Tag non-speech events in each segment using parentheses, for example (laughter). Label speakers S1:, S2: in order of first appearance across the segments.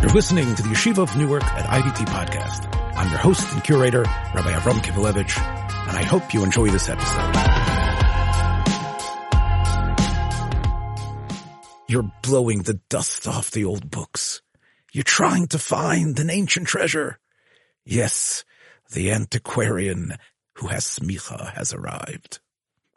S1: You're listening to the Yeshiva of Newark at IDT podcast. I'm your host and curator, Rabbi Avram Kivelevitz, and I hope you enjoy this episode. You're blowing the dust off the old books. You're trying to find an ancient treasure. Yes, the antiquarian who has smicha has arrived.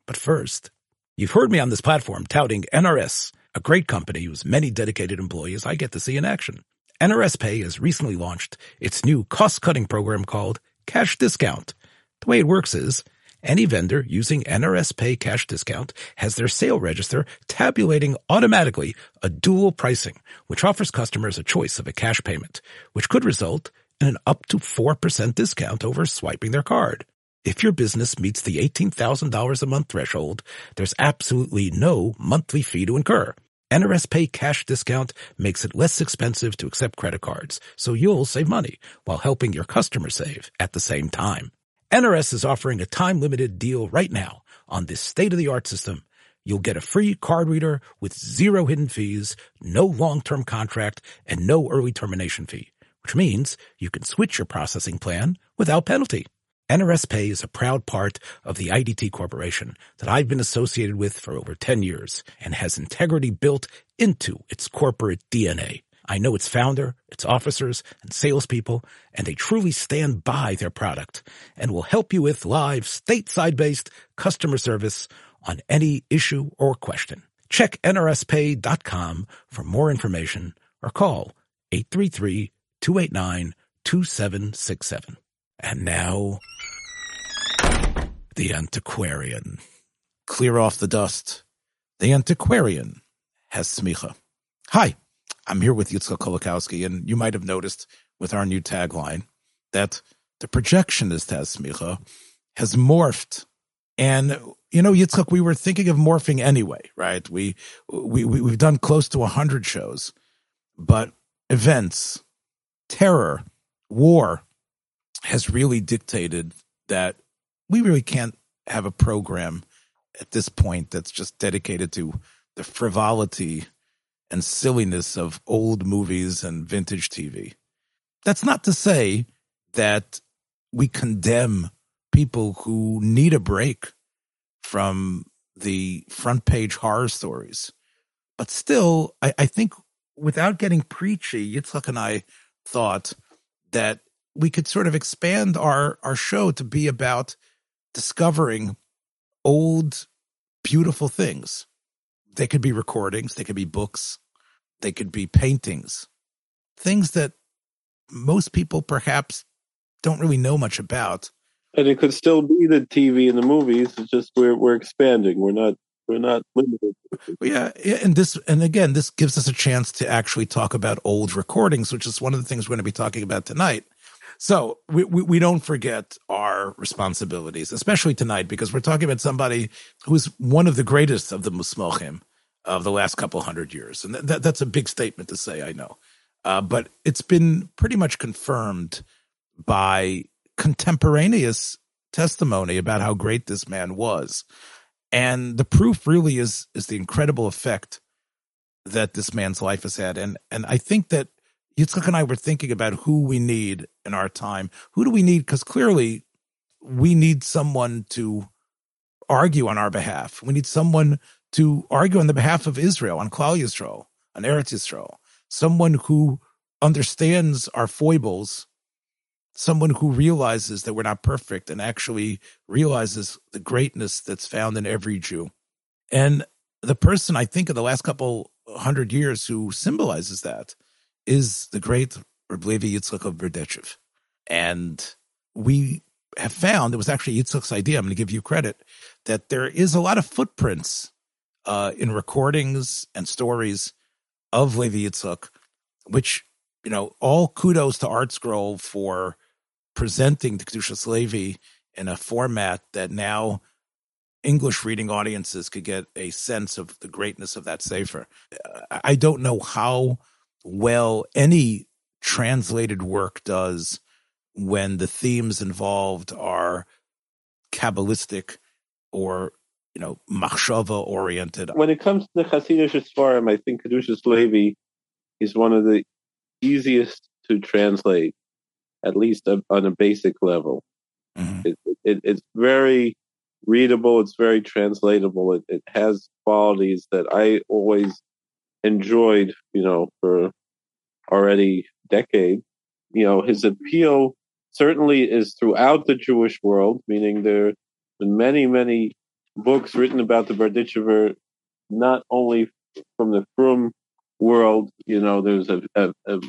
S1: But first, you've heard me on this platform touting NRS, a great company whose many dedicated employees I get to see in action. NRS Pay has recently launched its new cost-cutting program called Cash Discount. The way it works is any vendor using NRS Pay Cash Discount has their sale register tabulating automatically a dual pricing, which offers customers a choice of a cash payment, which could result in an up to 4% discount over swiping their card. If your business meets the $18,000 a month threshold, there's absolutely no monthly fee to incur. NRS Pay cash discount makes it less expensive to accept credit cards, so you'll save money while helping your customers save at the same time. NRS is offering a time-limited deal right now on this state-of-the-art system. You'll get a free card reader with zero hidden fees, no long-term contract, and no early termination fee, which means you can switch your processing plan without penalty. NRS Pay is a proud part of the IDT Corporation that I've been associated with for over 10 years and has integrity built into its corporate DNA. I know its founder, its officers, and salespeople, and they truly stand by their product and will help you with live stateside-based customer service on any issue or question. Check nrspay.com for more information or call 833-289-2767. And now, the antiquarian. Clear off the dust. The antiquarian has smicha. Hi, I'm here with Yitzchak Kolakowski, and you might have noticed with our new tagline that the projectionist has smicha has morphed. And you know, Yitzchak, we were thinking of morphing anyway, right? We we, we we've done close to hundred shows, but events, terror, war, has really dictated that we really can't have a program at this point that's just dedicated to the frivolity and silliness of old movies and vintage TV. That's not to say that we condemn people who need a break from the front page horror stories. But still, I, I think without getting preachy, Yitzhak and I thought that we could sort of expand our our show to be about discovering old beautiful things. They could be recordings they could be books they could be paintings. Things that most people perhaps don't really know much about.
S2: And it could still be the tv and the movies it's just we're we're expanding we're not we're not limited.
S1: Yeah and this and again this gives us a chance to actually talk about old recordings which is one of the things we're going to be talking about tonight so we, we, we, don't forget our responsibilities, especially tonight, because we're talking about somebody who's one of the greatest of the Musmochim of the last couple hundred years. And that, that's a big statement to say, I know. Uh, but it's been pretty much confirmed by contemporaneous testimony about how great this man was. And the proof really is, is the incredible effect that this man's life has had. And, and I think that Yitzchak and I were thinking about who we need in our time. Who do we need? Because clearly we need someone to argue on our behalf. We need someone to argue on the behalf of Israel, on Klal Yisrael, on Eretz Yisrael. Someone who understands our foibles, someone who realizes that we're not perfect and actually realizes the greatness that's found in every Jew. And the person I think of the last couple hundred years who symbolizes that is the great Reb Levi Yitzchak of Berditchev. And we have found, it was actually Yitzchak's idea, I'm going to give you credit, that there is a lot of footprints uh, in recordings and stories of Levi Yitzchak, which, you know, all kudos to ArtScroll for presenting the Kedushas Levi in a format that now English reading audiences could get a sense of the greatness of that Sefer. I don't know how well any translated work does when the themes involved are Kabbalistic or, you know, machshava oriented.
S2: When it comes to the Hasidic Sfarim, I think Kedushas Levi is one of the easiest to translate, at least on a basic level. Mm-hmm. It, it, it's very readable. It's very translatable. It, it has qualities that I always enjoyed, you know, for already decade. You know, his appeal certainly is throughout the Jewish world, meaning there have been many, many books written about the Berditchever, not only from the Frum world. You know, there's a, a, a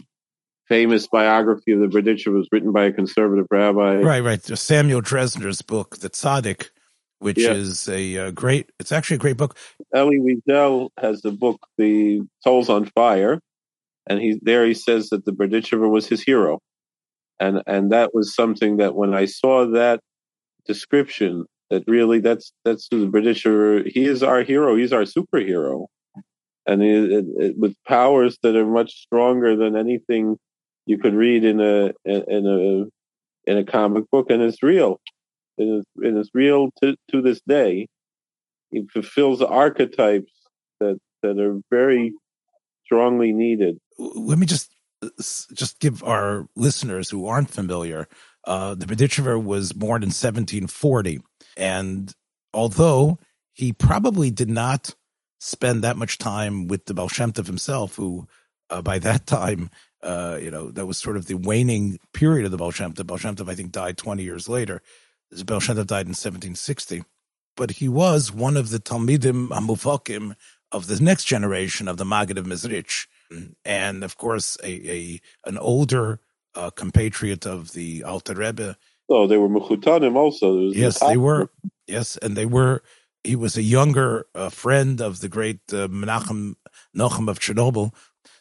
S2: famous biography of the Berditchever was written by a conservative rabbi.
S1: Right, right. Samuel Dresner's book, The Tzaddik, which yeah. is a, a, great, it's actually a great book.
S2: Elie Wiesel has the book, The Souls on Fire. And he there he says that the Berditchever was his hero. And and that was something that when I saw that description, that really that's that's the Berditchever. He is our hero. He's our superhero, and it, it, with powers that are much stronger than anything you could read in a in a in a comic book, and it's real. It is real to to this day. It fulfills archetypes that that are very strongly needed.
S1: Let me just just give our listeners who aren't familiar. Uh, the Berditchever was born in 1740, and although he probably did not spend that much time with the Baal himself, who uh, by that time, uh, you know, that was sort of the waning period of the Baal Shem Tov, I think, died 20 years later. Baal died in 1760. But he was one of the Talmidim Hamufakim of the next generation of the Maggid of Mezritch, and of course, a, a an older uh, compatriot of the Alter Rebbe.
S2: Oh, they were Mechutanim also.
S1: Yes, they were. Yes, and they were. He was a younger uh, friend of the great uh, Menachem Nochem of Chernobyl.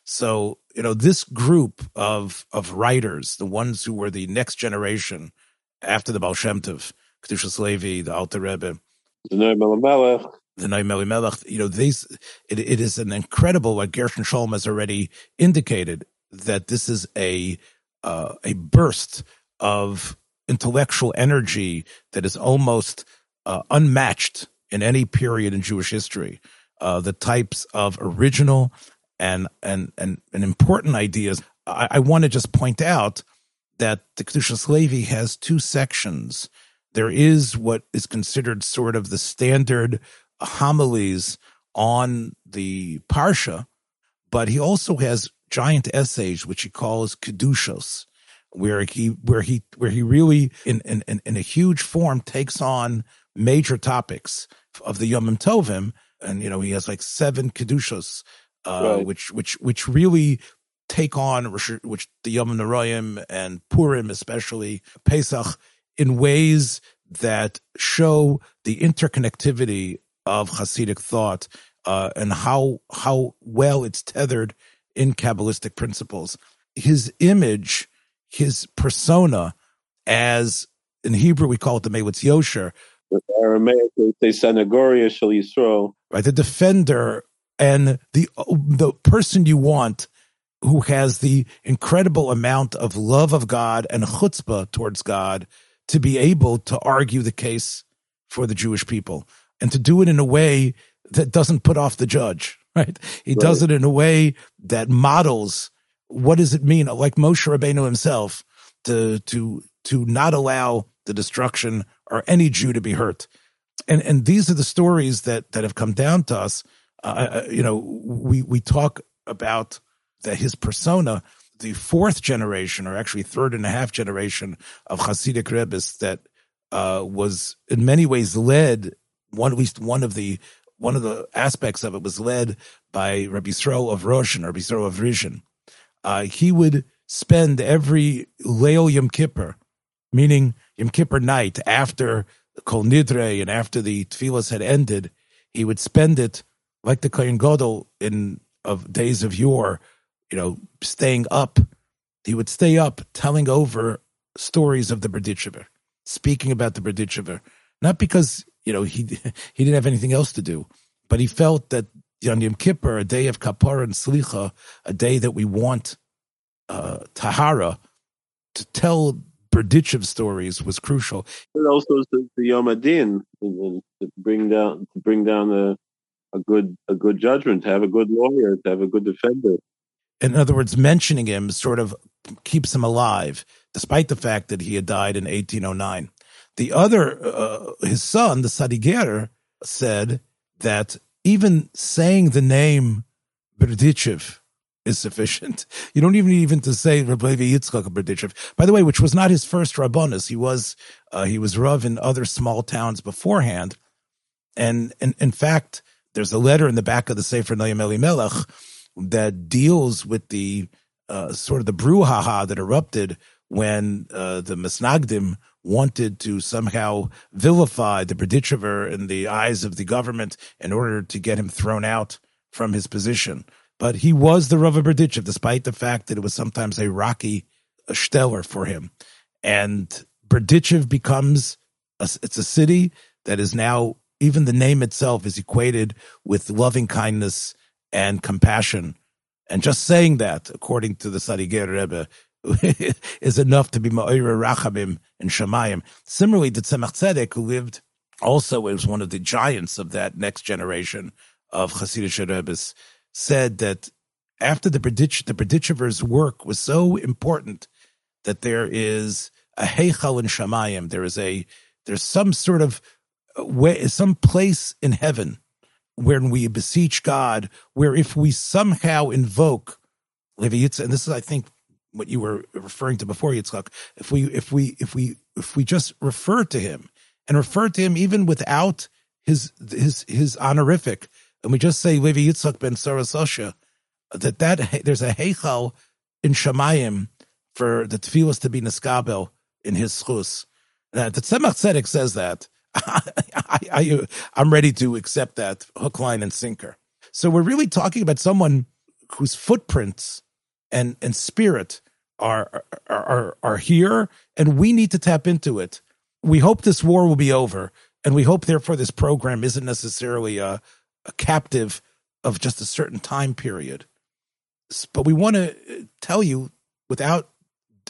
S1: So you know this group of of writers, the ones who were the next generation after the Baal Shem Tov, Kedushas Levi, the Alter Rebbe,
S2: the Noam Elimelech,
S1: the Noam Elimelech, you know, these, it, it is an incredible, what Gershon Scholem has already indicated, that this is a, uh, a burst of intellectual energy that is almost uh, unmatched in any period in Jewish history. Uh, the types of original and and and, and important ideas. I, I want to just point out that the Kedushas Levi has two sections. There is what is considered sort of the standard homilies on the Parsha, but he also has giant essays which he calls kedushos, where he where he where he really in in in a huge form takes on major topics of the Yom Tovim, and you know he has like seven kedushos, uh, right. which which which really take on which the Yom Noraim and Purim especially Pesach in ways that show the interconnectivity of Hasidic thought uh, and how how well it's tethered in Kabbalistic principles. His image, his persona, as in Hebrew we call it the Melitz Yosher.
S2: Aramaic they say Sanagoria Shal Yisrael.
S1: Right, the defender and the the person you want who has the incredible amount of love of God and chutzpah towards God to be able to argue the case for the Jewish people and to do it in a way that doesn't put off the judge, (laughs) right? He right. does it in a way that models what does it mean, like Moshe Rabbeinu himself, to to to not allow the destruction or any Jew to be hurt. And and these are the stories that that have come down to us. Uh, uh you know, we we talk about that his persona, the fourth generation, or actually third and a half generation of Hasidic Rebbe's that uh, was in many ways led one at least one of the one of the aspects of it was led by Rabbi Yisrael of Ruzhin, Rabbi Yisrael of Ruzhin. Uh, he would spend every Leil Yom Kippur, meaning Yom Kippur night after Kol Nidre and after the Tfilas had ended, he would spend it like the Kohen Gadol in of days of yore, you know, staying up. He would stay up telling over stories of the Berditchever, speaking about the Berditchever, not because you know, he (laughs) he didn't have anything else to do, but he felt that on Yom Kippur, a day of kapara and slicha, a day that we want uh, tahara to tell Berditchev stories was crucial.
S2: And also to, the Yom Adin, to bring down to bring down a a good a good judgment, to have a good lawyer, to have a good defender.
S1: In other words, mentioning him sort of keeps him alive, despite the fact that he had died in 1809. The other, uh, his son, the Sadiger, said that even saying the name Berdichev is sufficient. You don't even even to say Rabbi Yitzchak Berdichev. By the way, which was not his first rabbanus. He was uh, he was rav in other small towns beforehand, and, and in fact, there's a letter in the back of the Sefer Noam Elimelech that deals with the uh, sort of the brouhaha that erupted when uh, the Misnagdim wanted to somehow vilify the Berdichever in the eyes of the government in order to get him thrown out from his position. But he was the Rav Berdichev, despite the fact that it was sometimes a rocky stellar for him. And Berdichev becomes, a, it's a city that is now, even the name itself is equated with loving kindness and compassion. And just saying that, according to the Sadiger Rebbe, (laughs) is enough to be Ma'ira Rachamim and Shemayim. Similarly, the Tzemach Tzedek, who lived also was one of the giants of that next generation of Hasidic Rebbe's, said that after the Berditch, the Berdichever's work was so important that there is a Heichal in Shemayim. There is a there's some sort of uh, way, some place in heaven where we beseech God, where if we somehow invoke Levi and this is, I think, what you were referring to before Yitzchak, if we if we if we if we just refer to him and refer to him even without his his his honorific, and we just say Levi Yitzchak ben Sarasosha, that that there's a heichal in Shemayim for the tefillas to be niskabel in his schus. Uh, the Tzemach Tzedek says that. I, am ready to accept that hook, line, and sinker. So we're really talking about someone whose footprints and and spirit are are are, are here, and we need to tap into it. We hope this war will be over, and we hope, therefore, this program isn't necessarily a, a captive of just a certain time period. But we want to uh, tell you, without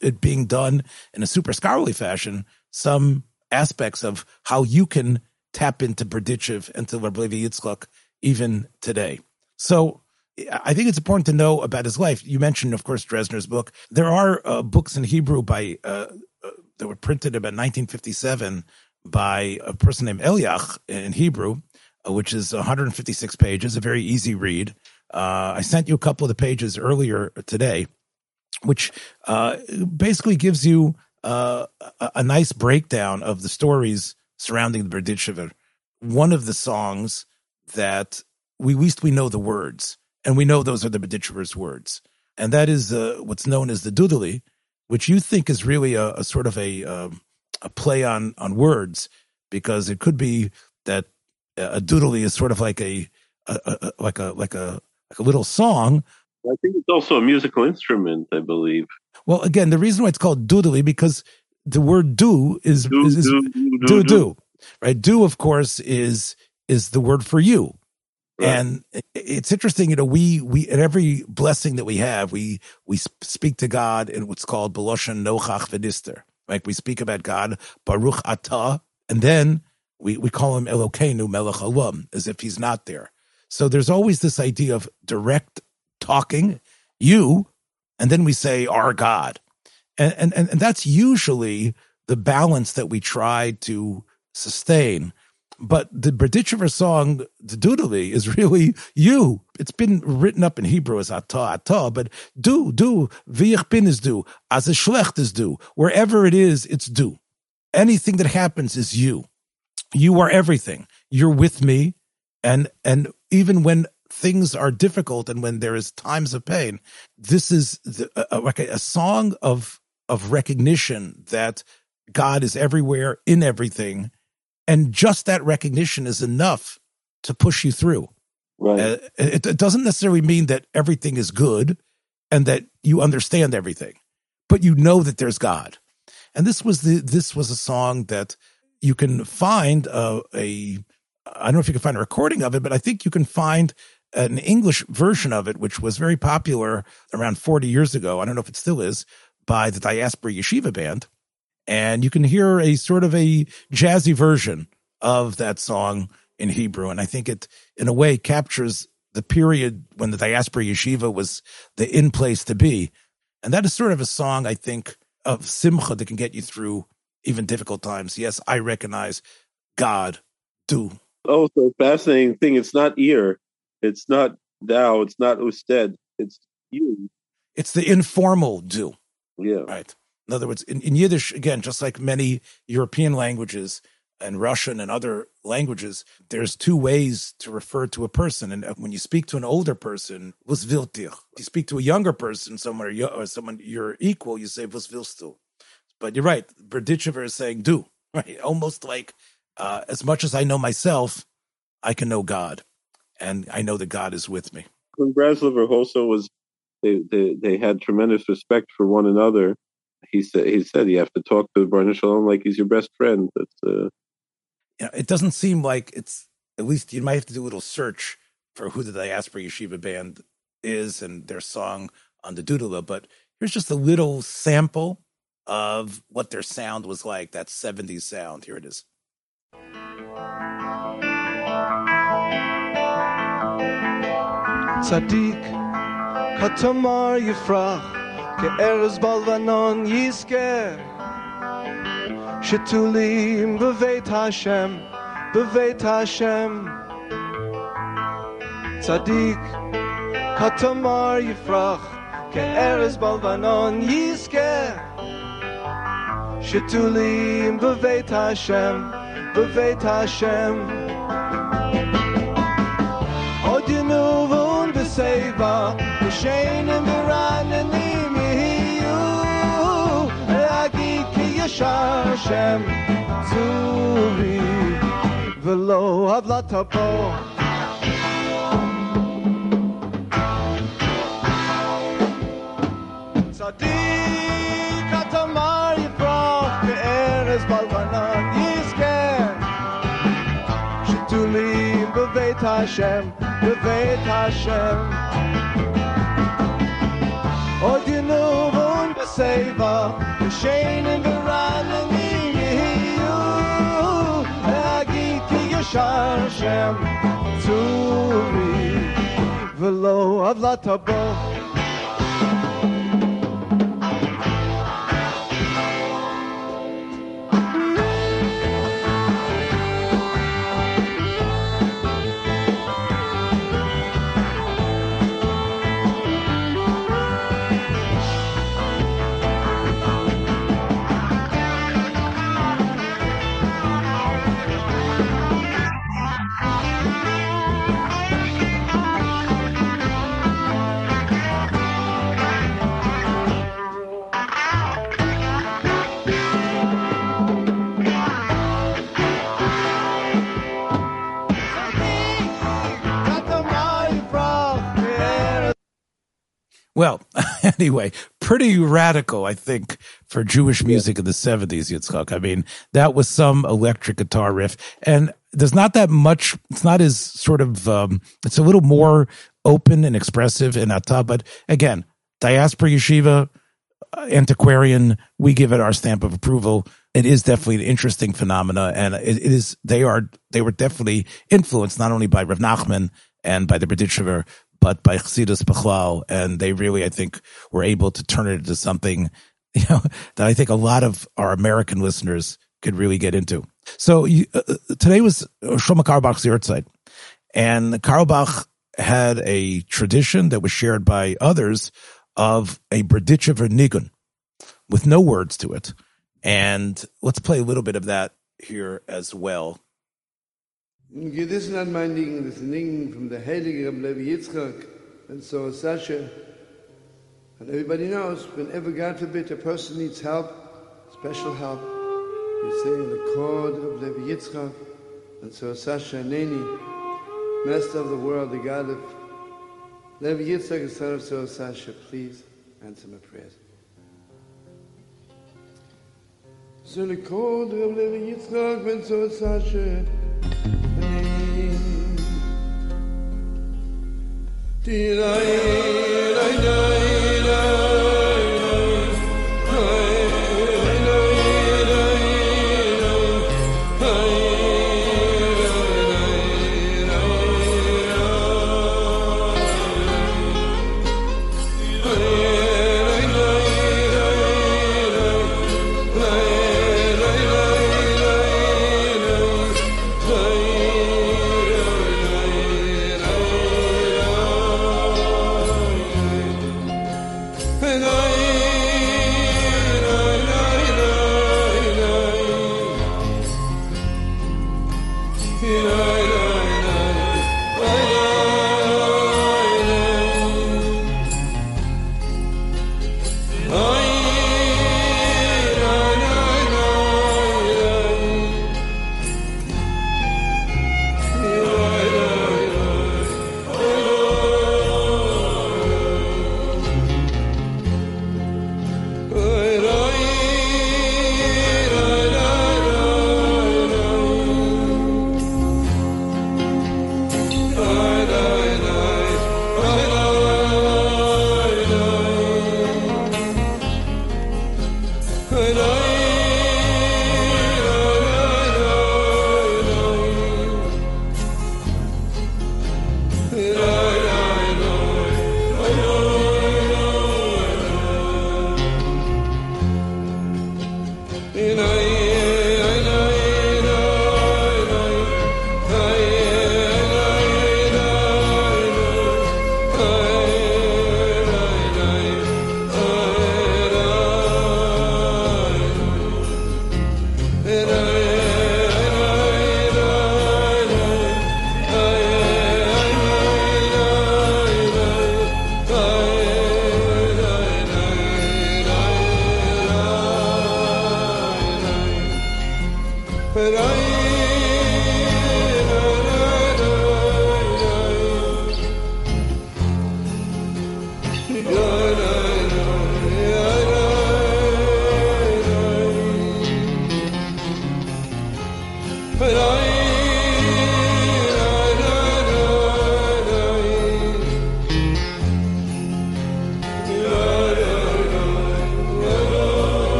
S1: it being done in a super scholarly fashion, some aspects of how you can tap into Berdichev and to Rabbi Yitzchak even today. So I think it's important to know about his life. You mentioned, of course, Dresner's book. There are uh, books in Hebrew by uh, uh, that were printed about 1957 by a person named Eliach in Hebrew, uh, which is 156 pages, a very easy read. Uh, I sent you a couple of the pages earlier today, which uh, basically gives you a, a, nice breakdown of the stories surrounding the Berditchever. One of the songs that we at least we know the words and we know those are the Berditchever's words. And that is uh, what's known as the Dudele, which you think is really a, a sort of a, um, a play on, on words, because it could be that a doodly is sort of like a, a, a, like a like a like a little song.
S2: I think it's also a musical instrument, I believe.
S1: Well, again, the reason why it's called doodly because the word do is do is, is, do, do, do, do, right? Do, of course, is is the word for you. Right. And it's interesting, you know, we, we, at every blessing that we have, we, we speak to God in what's called Beloshan Nochach Venister. Like we speak about God, Baruch Atah, and then we, we call him Elokeinu Melech Olam, as if he's not there. So there's always this idea of direct talking, you, and then we say our God. And, and, and that's usually the balance that we try to sustain but the Berdichever song, the Dudele, is really you. It's been written up in Hebrew as Atah, Atah, but do, do, V'ich bin is do, as a Schlecht is do. Wherever it is, it's do. Anything that happens is you. You are everything. You're with me. And, and even when things are difficult and when there is times of pain, this is the, a, a, song of, of recognition that God is everywhere in everything and just that recognition is enough to push you through.
S2: Right. Uh,
S1: it, it doesn't necessarily mean that everything is good and that you understand everything, but you know that there's God. And this was the this was a song that you can find uh, a I don't know if you can find a recording of it, but I think you can find an English version of it, which was very popular around 40 years ago. I don't know if it still is by the Diaspora Yeshiva Band and you can hear a sort of a jazzy version of that song in Hebrew. And I think it, in a way, captures the period when the diaspora yeshiva was the in place to be. And that is sort of a song, I think, of simcha that can get you through even difficult times. Yes, I recognize God do.
S2: Oh, so fascinating thing. It's not ear. It's not thou. It's not usted. It's you.
S1: It's the informal do.
S2: Yeah.
S1: Right. In other words, in, in Yiddish, again, just like many European languages and Russian and other languages, there's two ways to refer to a person. And when you speak to an older person, was wilt You speak to a younger person, someone or someone you're equal, you say was willst du. But you're right. Berdichever is saying do, (laughs) right? Almost like uh, as much as I know myself, I can know God, and I know that God is with me.
S2: When Breslover also was, they, they, they had tremendous respect for one another he said he said you have to talk to Ribono Shel Olam like he's your best friend. That's uh...
S1: yeah, it doesn't seem like it's at least you might have to do a little search for who the Diaspora Yeshiva band is and their song on the Dudele, but here's just a little sample of what their sound was like, that 70s sound. Here it is.
S3: Tzaddik, Katamar Yifrach, כארז בלבנון יזכה שתולים בבית השם, בבית השם צדיק כתמר יפרח כארז בלבנון יזכה שתולים בבית השם, בבית השם saver, the shane and the and the mihiu, lagiki yashar Shem, zuri, velo avlatapo. Hashem, beveit Hashem. Od yenuv un beseva, b'shein un b'ranen yiyu, agit ki yashar Hashem, tzuri, v'lo avlat
S1: habo, anyway, pretty radical, I think, for Jewish music in the 70s, Yitzchak. I mean, that was some electric guitar riff. And there's not that much, it's not as sort of, um, it's a little more open and expressive in Ata. But again, Diaspora Yeshiva, uh, antiquarian, we give it our stamp of approval. It is definitely an interesting phenomena. And it, it is, they are, they were definitely influenced not only by Rav Nachman and by the Berditchever, but by Chassidus Bechlal, and they really, I think, were able to turn it into something, (laughs) you know, that I think a lot of our American listeners could really get into. So you, uh, uh today was Shlomo Carlebach's yahrzeit, and Carlebach had a tradition that was shared by others of a Berditchever Nigun with no words to it. And let's play a little bit of that here as well.
S4: Gewissen Anmeindungen des Dingen from the Heilige Reb Levi Yitzchak and so Sasha. And everybody knows, whenever, God forbid, a person needs help, special help, you say in the chord of Levi Yitzchak and so Sasha Neni, Master of the world, the God of Levi Yitzchak and son of so Sasha, please answer my prayers. So the chord of Levi Yitzchak and so Sasha, Did I,
S1: So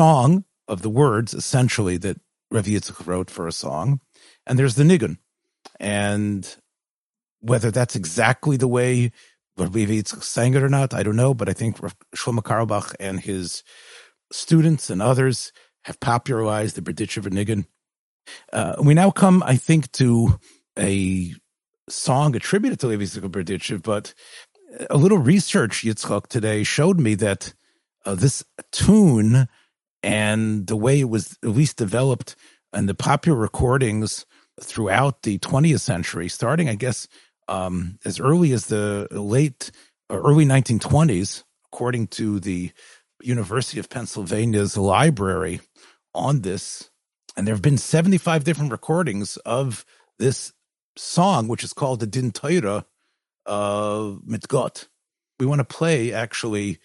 S1: song of the words, essentially, that Rav Yitzchak wrote for a song, and there's the nigun. And whether that's exactly the way Rav Yitzchak sang it or not, I don't know, but I think Rav Shlomo Carlebach and his students and others have popularized the Berditchever nigun. Uh, we now come, I think, to a song attributed to Levi Berditchev, but a little research Yitzchak today showed me that uh, this tune and the way it was at least developed and the popular recordings throughout the 20th century, starting, I guess, um, as early as the late or early 1920s, according to the University of Pennsylvania's library on this. And there have been 75 different recordings of this song, which is called the Din Torah uh, Mitgot. We want to play actually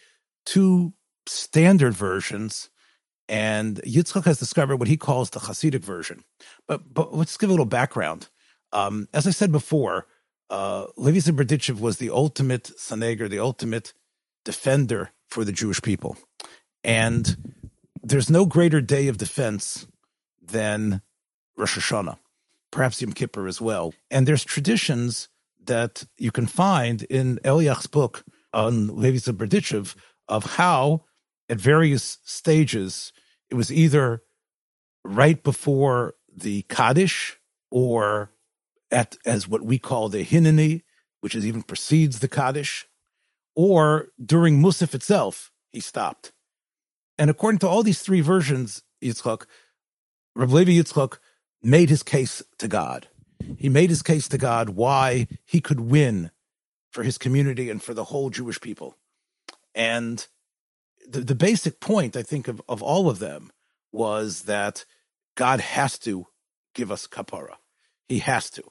S1: two standard versions, and Yitzchak has discovered what he calls the Hasidic version. But but let's give a little background. Um, as I said before, uh, Levi Berdichev was the ultimate Saneger, the ultimate defender for the Jewish people, and there's no greater day of defense than Rosh Hashanah, perhaps Yom Kippur as well. And there's traditions that you can find in Eliach's book on Levi Berdichev of how at various stages. It was either right before the Kaddish or at as what we call the Hineni, which is even precedes the Kaddish, or during Musaf itself, he stopped. And according to all these three versions, Yitzchak, Rav Levi Yitzchak made his case to God. He made his case to God why he could win for his community and for the whole Jewish people. And the, the basic point, I think, of, of all of them was that God has to give us kapara. He has to.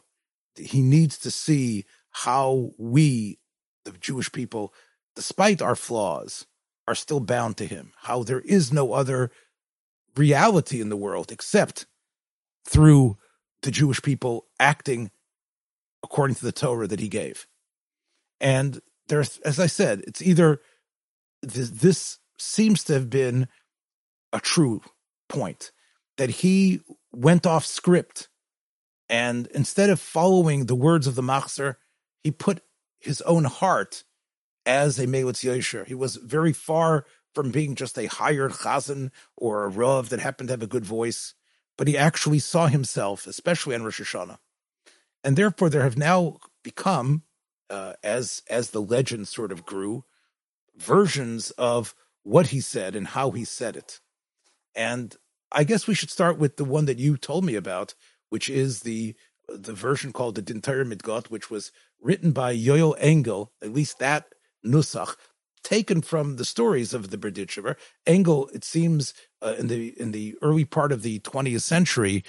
S1: He needs to see how we, the Jewish people, despite our flaws, are still bound to him, how there is no other reality in the world except through the Jewish people acting according to the Torah that he gave. And there's, as I said, it's either this, this seems to have been a true point that he went off script and instead of following the words of the Machzor, he put his own heart as a Melitz Yosher. He was very far from being just a hired chazan or a rav that happened to have a good voice, but he actually saw himself, especially on Rosh Hashanah. And therefore, there have now become, uh, as as the legend sort of grew, versions of what he said and how he said it. And I guess we should start with the one that you told me about, which is the the version called the Din Torah Mitgot, which was written by Yoel Engel, at least that nusach, taken from the stories of the Berditchever. Engel, it seems, uh, in the in the early part of the 20th century,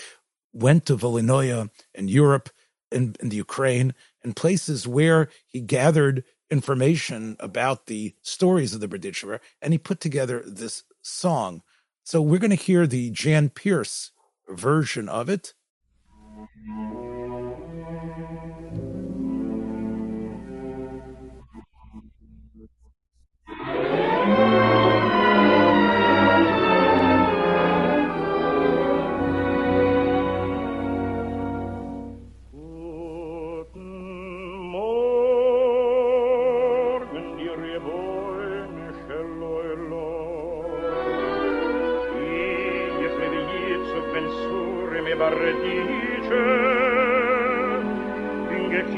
S1: went to Volhynia in Europe, in, in the Ukraine, and places where he gathered information about the stories of the Berditchever, and he put together this song. So we're going to hear the Jan Peerce version of it.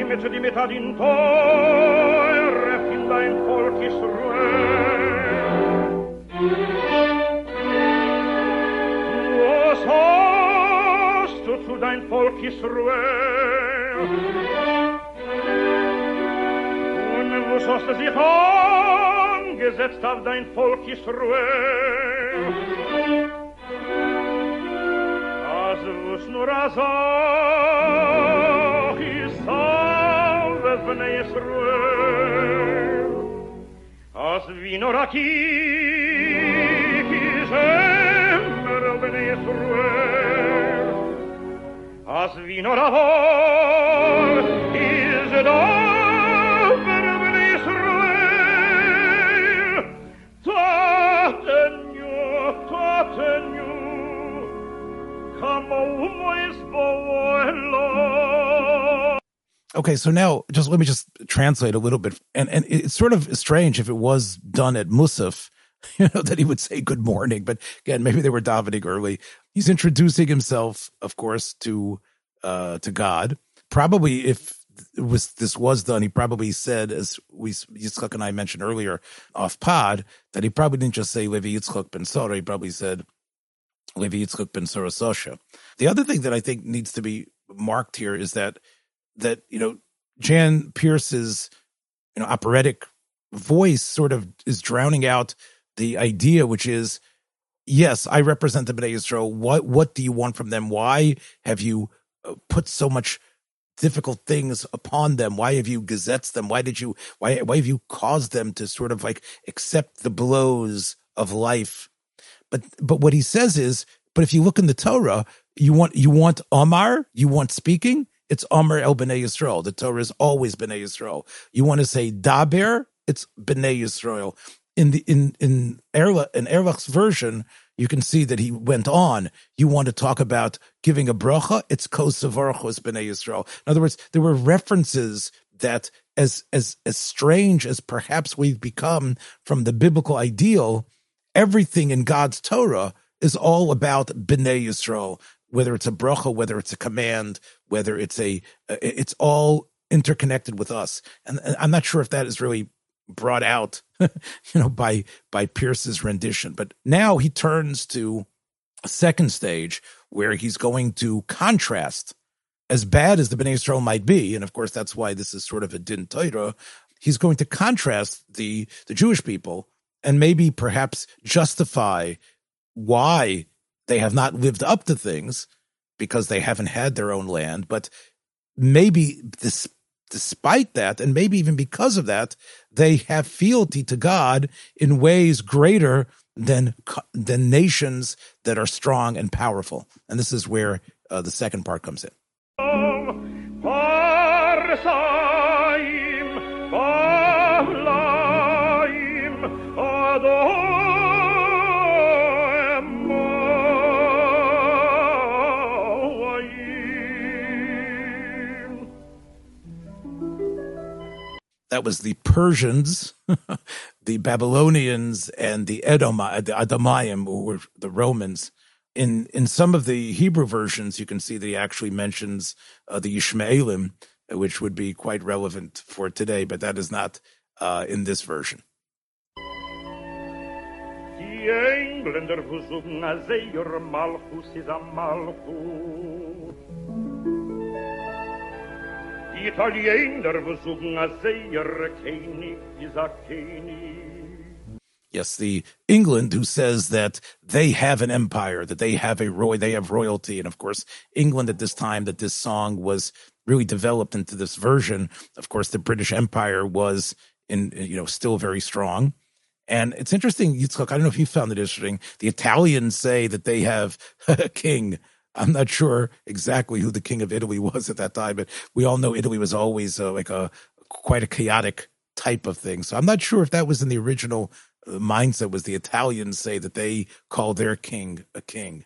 S5: invece di metà d'intore fin da in folk Israel was hast du zu dein folk Israel und was hast du sich angesetzt auf dein Volk Israel as vos nur azar ist salves bnei Israel. As vino rakik is emmer bnei As
S1: Okay, so now just let me just translate a little bit, and and it's sort of strange if it was done at Musaf, (laughs) you know, that he would say good morning. But again, maybe they were davening early. He's introducing himself, of course, to uh to God. Probably if was this was done, he probably said, as we Yitzchak and I mentioned earlier off pod, that he probably didn't just say Levi Yitzchak ben Sora. He probably said Levi Yitzchak ben Sora Sosha. The other thing that I think needs to be marked here is that that you know Jan Peerce's you know operatic voice sort of is drowning out the idea, which is yes, I represent the Bnei Yisrael. What what do you want from them? Why have you uh, put so much difficult things upon them? Why have you gazettes them? Why did you why why have you caused them to sort of like accept the blows of life? But but what he says is, but if you look in the Torah, you want you want Omar, you want speaking, it's Omer El Bnei Yisrael. The Torah is always Bnei Yisrael. You want to say Daber, it's Bnei Yisrael. In the in in Erla in Erlach's version, you can see that he went on. You want to talk about giving a bracha? It's kosavarchos Bnei Yisrael. In other words, there were references that, as as as strange as perhaps we've become from the biblical ideal, everything in God's Torah is all about Bnei Yisrael whether it's a bracha, whether it's a command, whether it's a, uh, it's all interconnected with us. And I'm not sure if that is really brought out, (laughs) you know, by, by Peerce's rendition. But now he turns to a second stage where he's going to contrast as bad as the Bnei might be. And of course, that's why this is sort of a din Torah. He's going to contrast the, the Jewish people and maybe perhaps justify why they have not lived up to things because they haven't had their own land. But maybe this, despite that, and maybe even because of that, they have fealty to God in ways greater than than nations that are strong and powerful. And this is where uh, the second part comes in. That was the Persians, (laughs) the Babylonians, and the Edom, the Edomayim, who were the Romans. In in some of the Hebrew versions, you can see that he actually mentions uh, the Ishmaelim, which would be quite relevant for today, but that is not uh, in this version. Engländer versuchen, Malchus is a Malchus. Italiener a. Yes, the England who says that they have an empire, that they have a roy, they have royalty, and of course, England at this time that this song was really developed into this version. Of course, the British Empire was in you know still very strong. And it's interesting, Yitzchak, I don't know if you found it interesting. The Italians say that they have (laughs) a king I'm not sure exactly who the king of Italy was at that time, but we all know Italy was always uh, like a quite a chaotic type of thing. So I'm not sure if that was in the original uh, mindset. Was the Italians say that they call their king a king?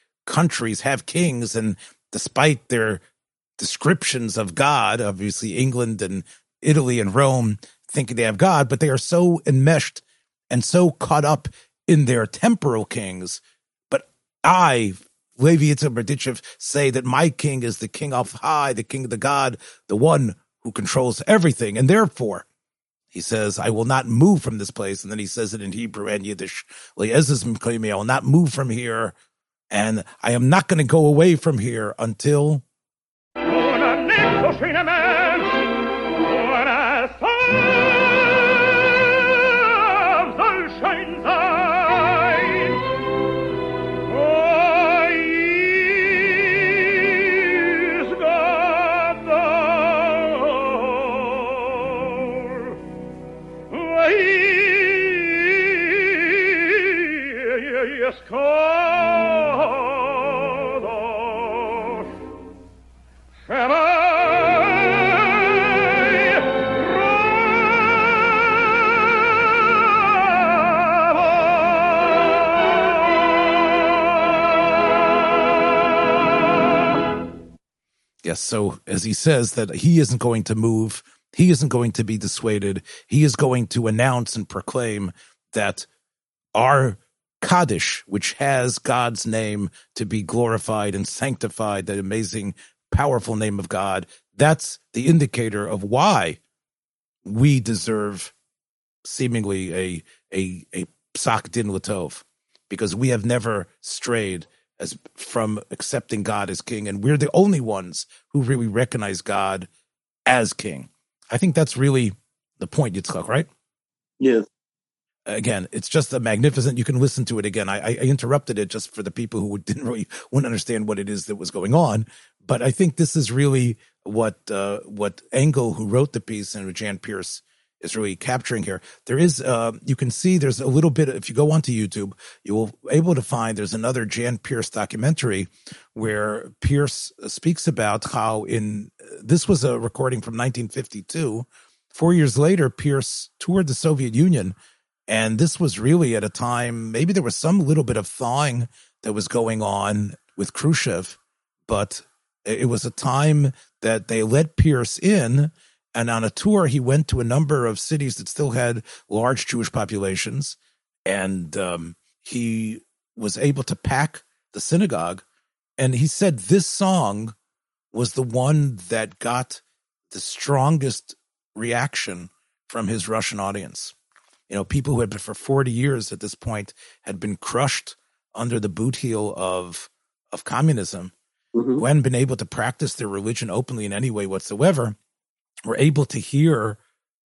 S1: countries have kings, and despite their descriptions of God, obviously England and Italy and Rome thinking they have God, but they are so enmeshed and so caught up in their temporal kings. But I, Levi Yitzhak say that my king is the king of high, the king of the God, the one who controls everything. And therefore, He says, I will not move from this place. And then he says it in Hebrew and Yiddish. I will not move from here. And I am not going to go away from here until Yes. So as he says that he isn't going to move, he isn't going to be dissuaded. He is going to announce and proclaim that our Kaddish, which has God's name to be glorified and sanctified, that amazing, powerful name of God, that's the indicator of why we deserve seemingly a a a psak din latov, because we have never strayed as from accepting God as king, and we're the only ones who really recognize God as king. I think that's really the point, Yitzchak, right?
S2: Yes.
S1: Again, it's just a magnificent. You can listen to it again. I, I interrupted it just for the people who (laughs) didn't really wouldn't understand what it is that was going on. But I think this is really what uh, what Engel, who wrote the piece, and Jan Peerce is really capturing here. There is, uh, you can see there's a little bit, if you go onto YouTube, you will able to find there's another Jan Peerce documentary where Peerce speaks about how in, this was a recording from 1952. Four years later, Peerce toured the Soviet Union. And this was really at a time, maybe there was some little bit of thawing that was going on with Khrushchev, but it was a time that they let Peerce in and on a tour, he went to a number of cities that still had large Jewish populations. And um, he was able to pack the synagogue. And he said this song was the one that got the strongest reaction from his Russian audience. You know, people who had been for 40 years at this point had been crushed under the boot heel of of communism, mm-hmm. who hadn't been able to practice their religion openly in any way whatsoever were able to hear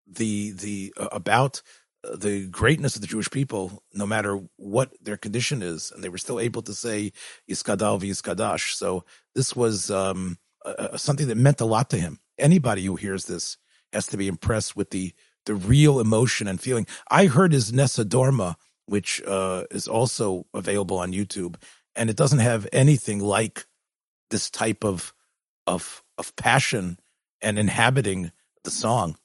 S1: the the uh, about uh, the greatness of the Jewish people, no matter what their condition is, and they were still able to say "Yiskadal v'Yiskadash." So this was um, uh, something that meant a lot to him. Anybody who hears this has to be impressed with the the real emotion and feeling. I heard his Nessun Dorma, which uh, is also available on YouTube, and it doesn't have anything like this type of of of passion and inhabiting the song.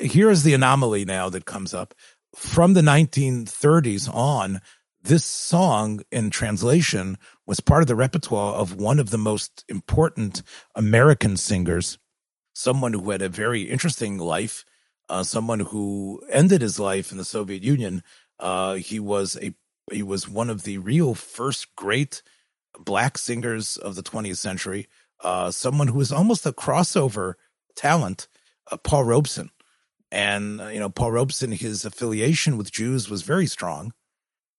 S1: Here is the anomaly now that comes up. From the 1930s on, this song in translation was part of the repertoire of one of the most important American singers, someone who had a very interesting life, uh, someone who ended his life in the Soviet Union. Uh, he was a he was one of the real first great black singers of the 20th century. Uh, someone who was almost a crossover talent, uh, Paul Robeson. And, uh, you know, Paul Robeson, his affiliation with Jews was very strong.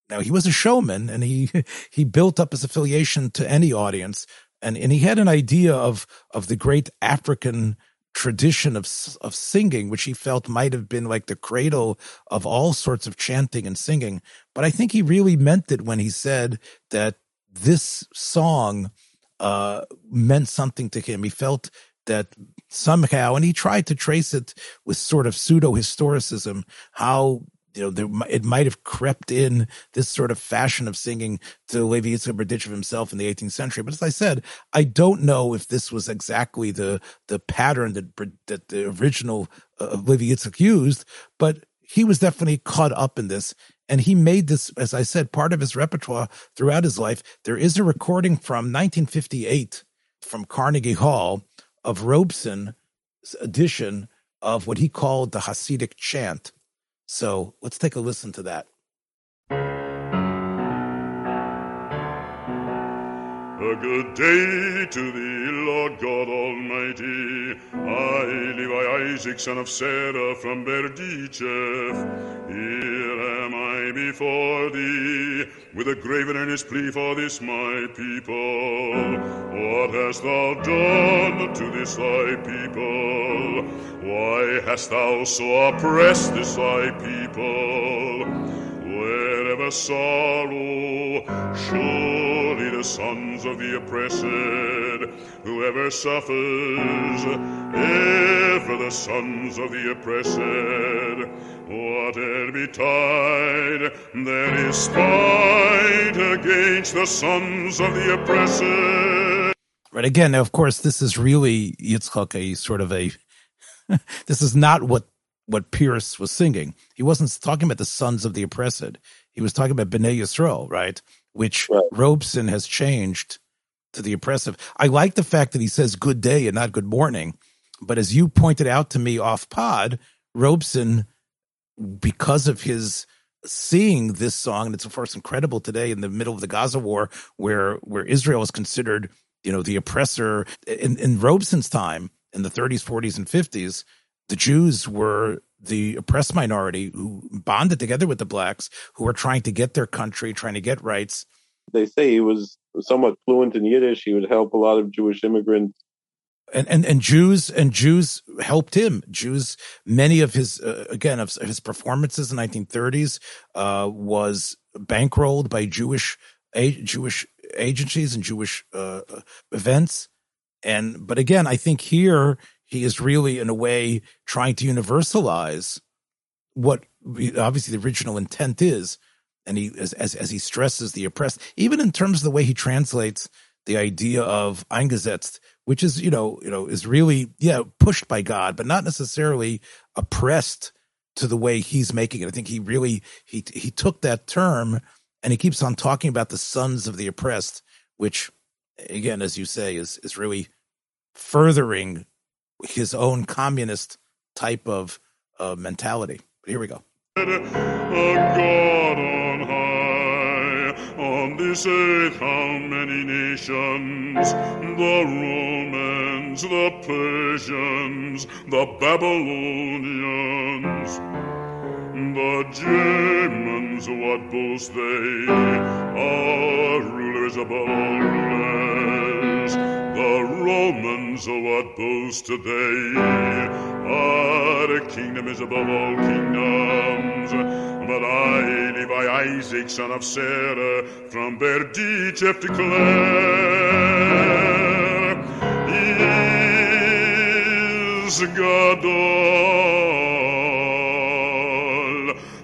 S1: Now, he was a showman and he, (laughs) he built up his affiliation to any audience. And, and he had an idea of, of the great African tradition of, of singing, which he felt might have been like the cradle of all sorts of chanting and singing. But I think he really meant it when he said that this song uh, meant something to him. He felt that somehow, and he tried to trace it with sort of pseudo historicism, how you know, there, it might have crept in this sort of fashion of singing to Levi Yitzchak Berditchev himself in the 18th century. But as I said, I don't know if this was exactly the the pattern that that the original uh, Levi Yitzchak used, but he was definitely caught up in this. And he made this, as I said, part of his repertoire throughout his life. There is a recording from 1958 from Carnegie Hall of Robeson's edition of what he called the Hasidic chant. So let's take a listen to that.
S6: A good day to thee, Lord God Almighty. I, Levi Isaac, son of Sarah from Berditchev. Here am I before thee, with a grave and earnest plea for this my people. What hast thou done to this thy people? Why hast thou so oppressed this thy people? Wherever sorrow, surely the sons of the oppressed, whoever suffers, ever the sons of the oppressed. Whatever betide, there is spite against the sons of the oppressed.
S1: Right. Again, of course, this is really Yitzchak a sort of a. (laughs) this is not what what Peerce was singing. He wasn't talking about the sons of the oppressed. He was talking about Bnei Yisrael, right? Which
S2: Right.
S1: Robeson has changed to the oppressive. I like the fact that he says good day and not good morning. But as you pointed out to me off pod, Robeson, because of his seeing this song, and it's of course incredible today in the middle of the Gaza war, where where Israel is considered, you know, the oppressor. In, in Robeson's time, in the 30s, 40s, and 50s, the Jews were the oppressed minority who bonded together with the blacks, who were trying to get their country, trying to get rights.
S2: They say he was somewhat fluent in Yiddish. He would help a lot of Jewish immigrants.
S1: and and and Jews and Jews helped him. Jews, many of his uh, again of his performances in 1930s uh, was bankrolled by Jewish a, Jewish agencies and Jewish uh, events. And but again, I think here he is really in a way trying to universalize what obviously the original intent is, and he as as, as he stresses the oppressed, even in terms of the way he translates the idea of eingesetzt, which is you know you know is really yeah pushed by God, but not necessarily oppressed to the way he's making it. I think he really he he took that term and he keeps on talking about the sons of the oppressed, which again, as you say, is is really furthering his own communist type of uh, mentality. But here we go.
S6: On this earth how many nations, the Romans, the Persians, the Babylonians, the Germans, what boast they, our rulers above all rulers, Romans, what boast they, our kingdom is above all kingdoms. But I, Levi Isaac, son of Sarah, from Berditchev declare, is Gadol,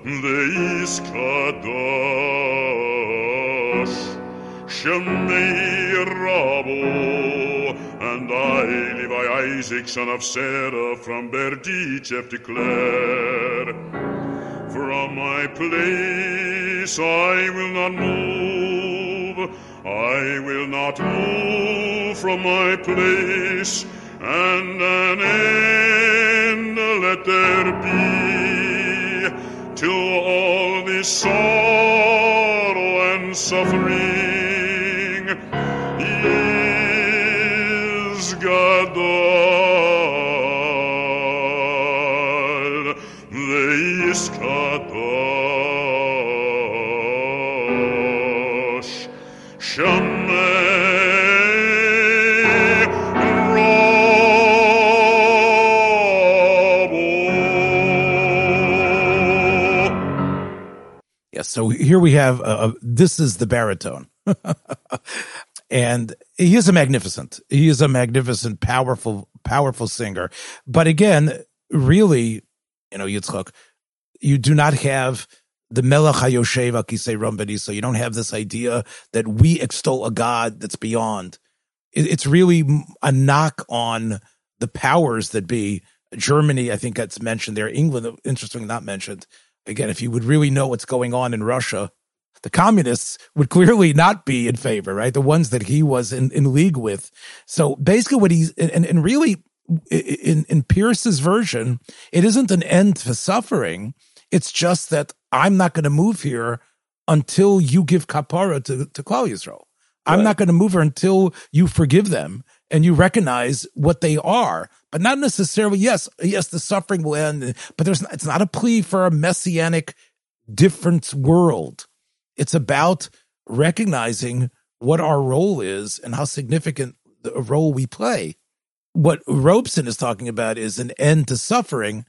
S6: the is Kadosh, Shemei Rabo, and I, Levi Isaac, son of Sarah, from Berditchev declare, from my place I will not move, I will not move from my place, and an end let there be. To all this sorrow and suffering
S1: here we have, uh, uh, this is the baritone. (laughs) and he is a magnificent, he is a magnificent, powerful, powerful singer. But again, really, you know, Yitzchak, you do not have the Melech HaYosheva Kisei Rambadi, so you don't have this idea that we extol a God that's beyond. It, it's really a knock on the powers that be. Germany, I think that's mentioned there. England, interestingly not mentioned. Again, if you would really know what's going on in Russia, the communists would clearly not be in favor, right? The ones that he was in, in league with. So basically, what he's and, and really in in Peerce's version, it isn't an end to suffering. It's just that I'm not going to move here until you give kapara to to Klal Yisrael. I'm not going to move her until you forgive them and you recognize what they are. But not necessarily, yes, yes, the suffering will end, but there's it's not a plea for a messianic different world. It's about recognizing what our role is and how significant the role we play. What Robeson is talking about is an end to suffering.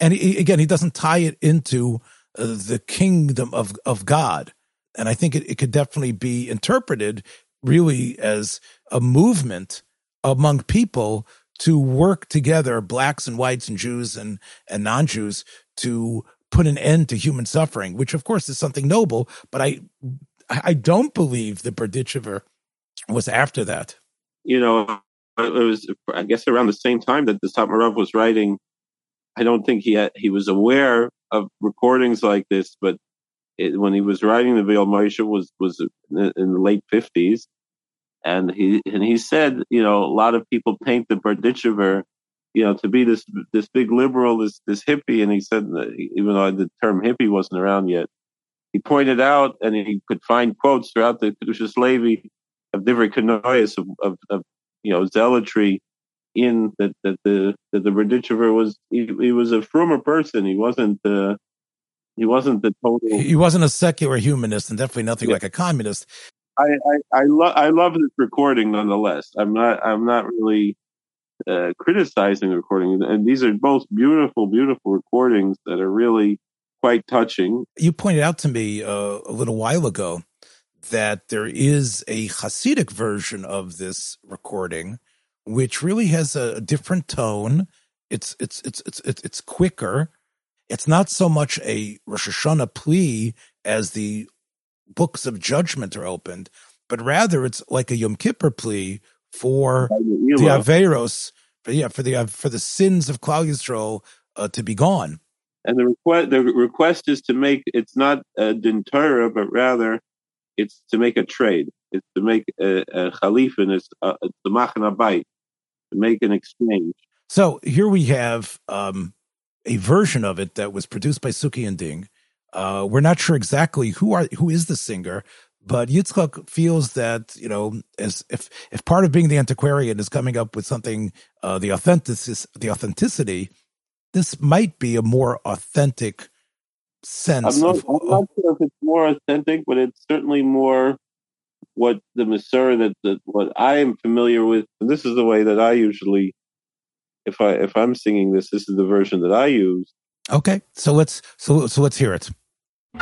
S1: And he, again, he doesn't tie it into uh, the kingdom of, of God. And I think it, it could definitely be interpreted really as a movement among people to work together, blacks and whites and Jews and, and non-Jews to put an end to human suffering, which of course is something noble, but I, I don't believe the Berditchever was after that.
S2: you know, it was I guess around the same time that the Satmarov was writing. I don't think he had, he was aware of recordings like this, but it, when he was writing the Vayoel Moshe was was in the late fifties, and he and he said, you know, a lot of people paint the Berditchever, you know, to be this this big liberal, this this hippie, and he said, even though the term hippie wasn't around yet, he pointed out and he could find quotes throughout the Kedushas Levi of different kanoias of, of, of you know zealotry in that that the that the Berditchever was he, he was a frummer person. He wasn't uh, he wasn't the total.
S1: He wasn't a secular humanist and definitely nothing
S2: Yeah.
S1: like a communist.
S2: I I lo- I love this recording nonetheless. I'm not I'm not really uh, criticizing the recording, and these are both beautiful, beautiful recordings that are really quite touching.
S1: You pointed out to me uh, a little while ago that there is a Hasidic version of this recording, which really has a, different tone. It's it's it's it's it's it's quicker. It's not so much a Rosh Hashanah plea as the books of judgment are opened, but rather it's like a Yom Kippur plea for the Averos, for, yeah, for the uh, for the sins of Klal Yisrael uh, to be gone.
S2: And the request the request is to make it's not a din Torah, but rather it's to make a trade. It's to make a, a khalif and it's uh, it's the machan abayit, to make an exchange.
S1: So here we have um, a version of it that was produced by Suki and Ding. Uh, we're not sure exactly who are who is the singer, but Yitzchak feels that you know, as if if part of being the antiquarian is coming up with something, uh, the authentic the authenticity, this might be a more authentic sense.
S2: I'm not
S1: of,
S2: I'm not sure if it's more authentic, but it's certainly more what the Masur that, that what I am familiar with. And this is the way that I usually, if I if I'm singing this, this is the version that I use.
S1: okay, so let's so so let's hear it.
S7: Du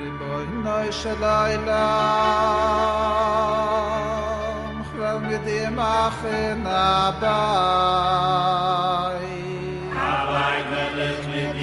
S7: re boy nay shaila lam kham mit dem achen apai khavayglet
S1: mit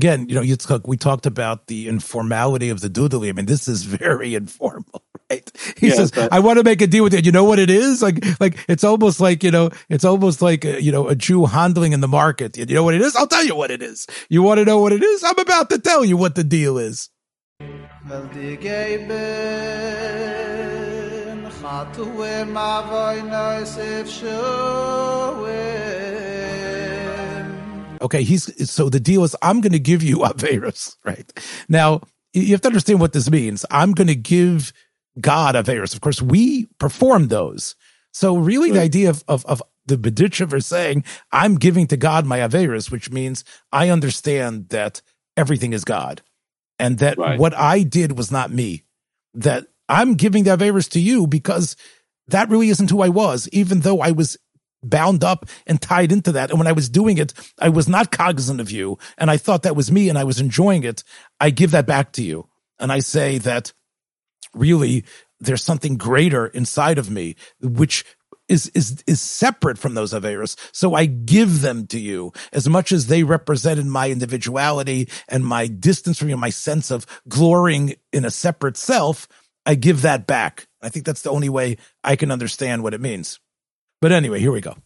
S1: again, you know, Yitzchak, we talked about the informality of the Dudele. I mean, this is very (laughs) informal, right? He
S2: Yes,
S1: says,
S2: but-
S1: "I want to make a deal with you. You know what it is? Like, like it's almost like you know, it's almost like uh, you know, a Jew handling in the market. You know what it is? I'll tell you what it is. You want to know what it is? I'm about to tell you what the deal is." Okay, he's so the deal is I'm going to give you (laughs) Averis, right? Now, you have to understand what this means. I'm going to give God Averis. Of course, we perform those. So really the idea of, of, of the Berditchever saying, I'm giving to God my Averis, which means I understand that everything is God and that
S2: Right.
S1: what I did was not me, that I'm giving the Averis to you because that really isn't who I was, even though I was bound up and tied into that. And when I was doing it, I was not cognizant of you. And I thought that was me and I was enjoying it. I give that back to you. And I say that really there's something greater inside of me, which is, is, is separate from those Averas. So I give them to you as much as they represented my individuality and my distance from you, my sense of glorying in a separate self. I give that back. I think that's the only way I can understand what it means. But anyway, here we go.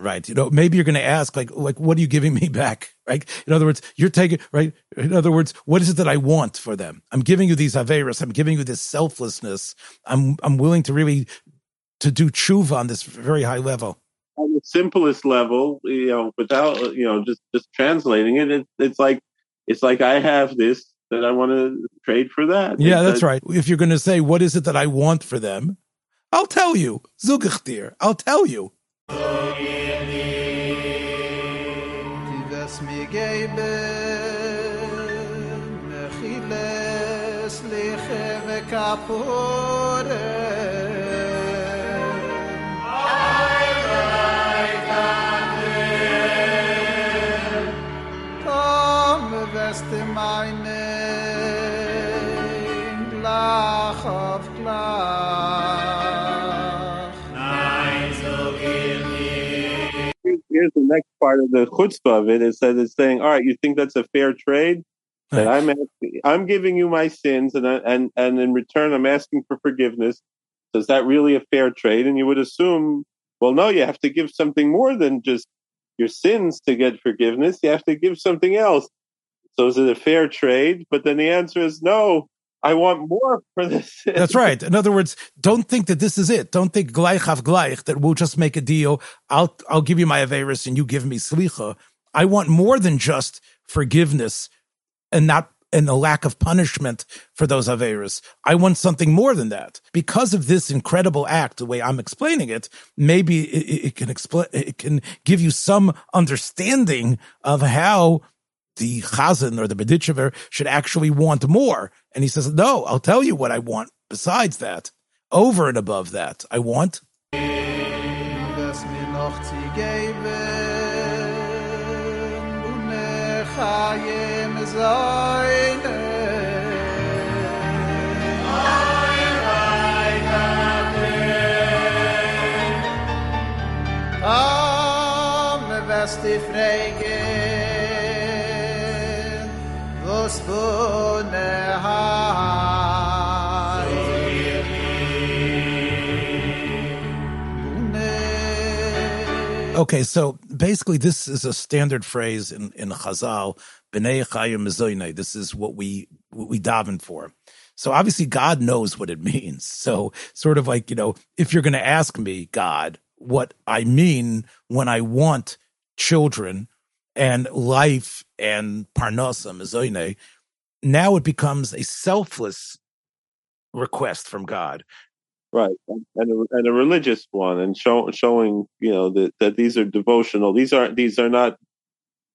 S1: Right. You know, maybe you're going to ask, like, like, what are you giving me back? Right. In other words, you're taking, right. In other words, what is it that I want for them? I'm giving you these averas. I'm giving you this selflessness. I'm, I'm willing to really to do tshuva on this very high level.
S2: On the simplest level, you know, without, you know, just, just translating it, it it's like, it's like I have this that I want to trade for that.
S1: Yeah,
S2: It's
S1: that's
S2: a-
S1: right. If you're going to say, what is it that I want for them? I'll tell you. Zugachtir. I'll tell you.
S2: Part of the chutzpah of it. It says it's saying, all right, you think that's a fair trade? That I'm asking, I'm giving you my sins, and I- and and in return, I'm asking for forgiveness. So is that really a fair trade? And you would assume, well, no, you have to give something more than just your sins to get forgiveness. You have to give something else. So is it a fair trade? But then the answer is no. I want more for this.
S1: That's right. In other words, don't think that this is it. Don't think gleich auf gleich that we'll just make a deal. I'll I'll give you my Averis and you give me slicha. I want more than just forgiveness and not and a lack of punishment for those Averis. I want something more than that. Because of this incredible act, the way I'm explaining it, maybe it, it- can explain it can give you some understanding of how the chazan or the Berditchever should actually want more. And he says, no, I'll tell you what I want besides that. Over and above that, I want Okay, so basically, this is a standard phrase in in Chazal. B'nei chayim. This is what we what we daven for. So obviously, God knows what it (laughs) means. So sort of like you know, if you're going to ask me, God, what I mean when I want children and life and parnasa mezoynei, now it becomes a selfless request from God.
S2: Right, and and a, and a religious one, and show, showing you know that that these are devotional. These aren't these are not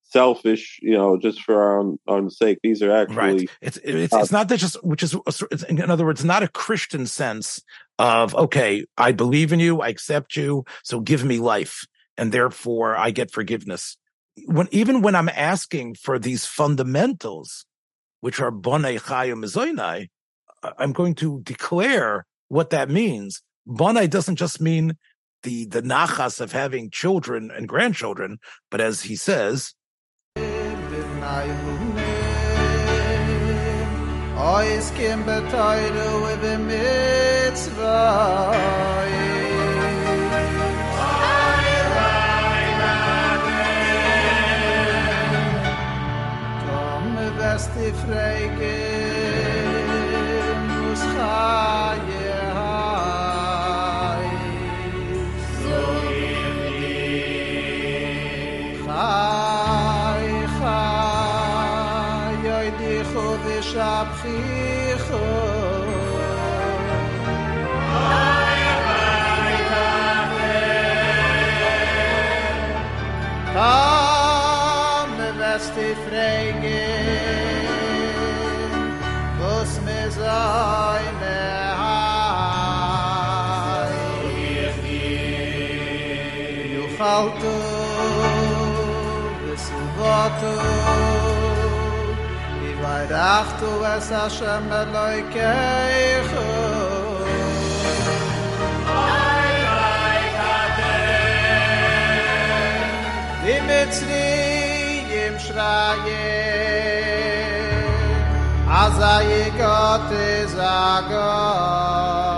S2: selfish. You know, just for our own, own sake. These are actually
S1: right it's it's, it's uh, not that just which is it's, in other words not a christian sense of okay i believe in you i accept you so give me life and therefore i get forgiveness when even when i'm asking for these fundamentals which are bonei chayim mezoinai I- i'm going to declare what that means. Bonai doesn't just mean the the nachas of having children and grandchildren but as he says
S7: Ois kim betoyru we be mitzvah erste Frage muss haben. vato i vay dachtu es a
S8: shem
S7: eloikecho Mitzri im Shraye Azay got is a
S8: God